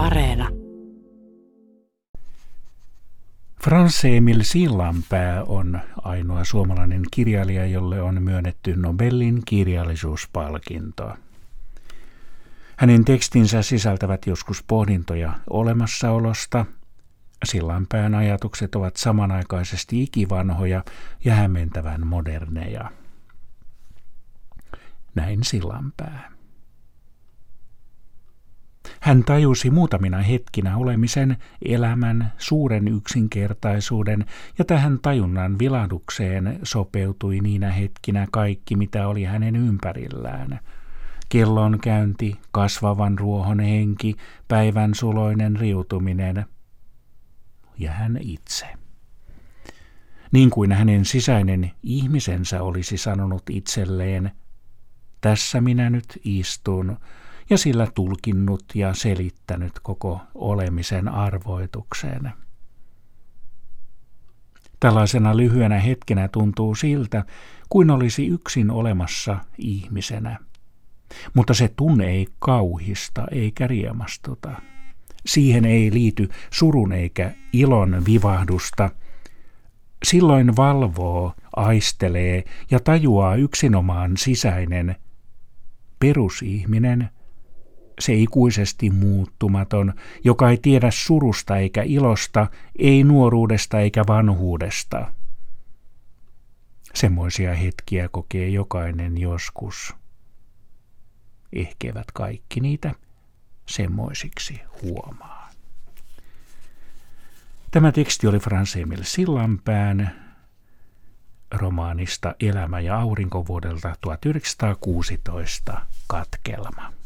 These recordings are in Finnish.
Areena. Frans Emil Sillanpää on ainoa suomalainen kirjailija, jolle on myönnetty Nobelin kirjallisuuspalkinto. Hänen tekstinsä sisältävät joskus pohdintoja olemassaolosta. Sillanpään ajatukset ovat samanaikaisesti ikivanhoja ja hämmentävän moderneja. Näin Sillanpää. Hän tajusi muutamina hetkinä olemisen elämän suuren yksinkertaisuuden ja tähän tajunnan vilahdukseen sopeutui niinä hetkinä kaikki, mitä oli hänen ympärillään. Kellon käynti, kasvavan ruohon henki, päivän suloinen riutuminen ja hän itse. Niin kuin hänen sisäinen ihmisensä olisi sanonut itselleen, tässä minä nyt istun, ja sillä tulkinnut ja selittänyt koko olemisen arvoitukseen. Tällaisena lyhyenä hetkenä tuntuu siltä, kuin olisi yksin olemassa ihmisenä. Mutta se tunne ei kauhista eikä riemastuta. Siihen ei liity surun eikä ilon vivahdusta. Silloin valvoo, aistelee ja tajuaa yksinomaan sisäinen perusihminen – se ikuisesti muuttumaton, joka ei tiedä surusta eikä ilosta, ei nuoruudesta eikä vanhuudesta. Semmoisia hetkiä kokee jokainen joskus. Ehkevät kaikki niitä semmoisiksi huomaa. Tämä teksti oli Frans Emil Sillanpään romaanista Elämä ja aurinko vuodelta 1916 katkelma.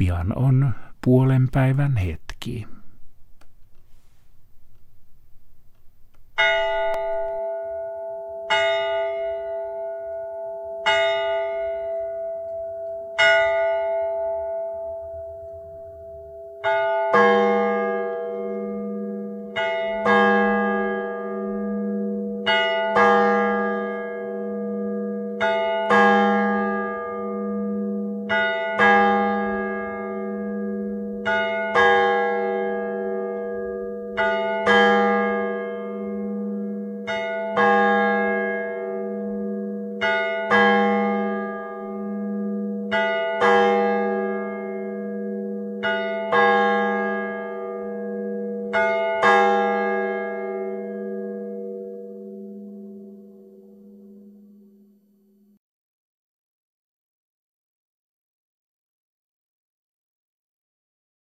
Pian on puolen päivän hetki. thank you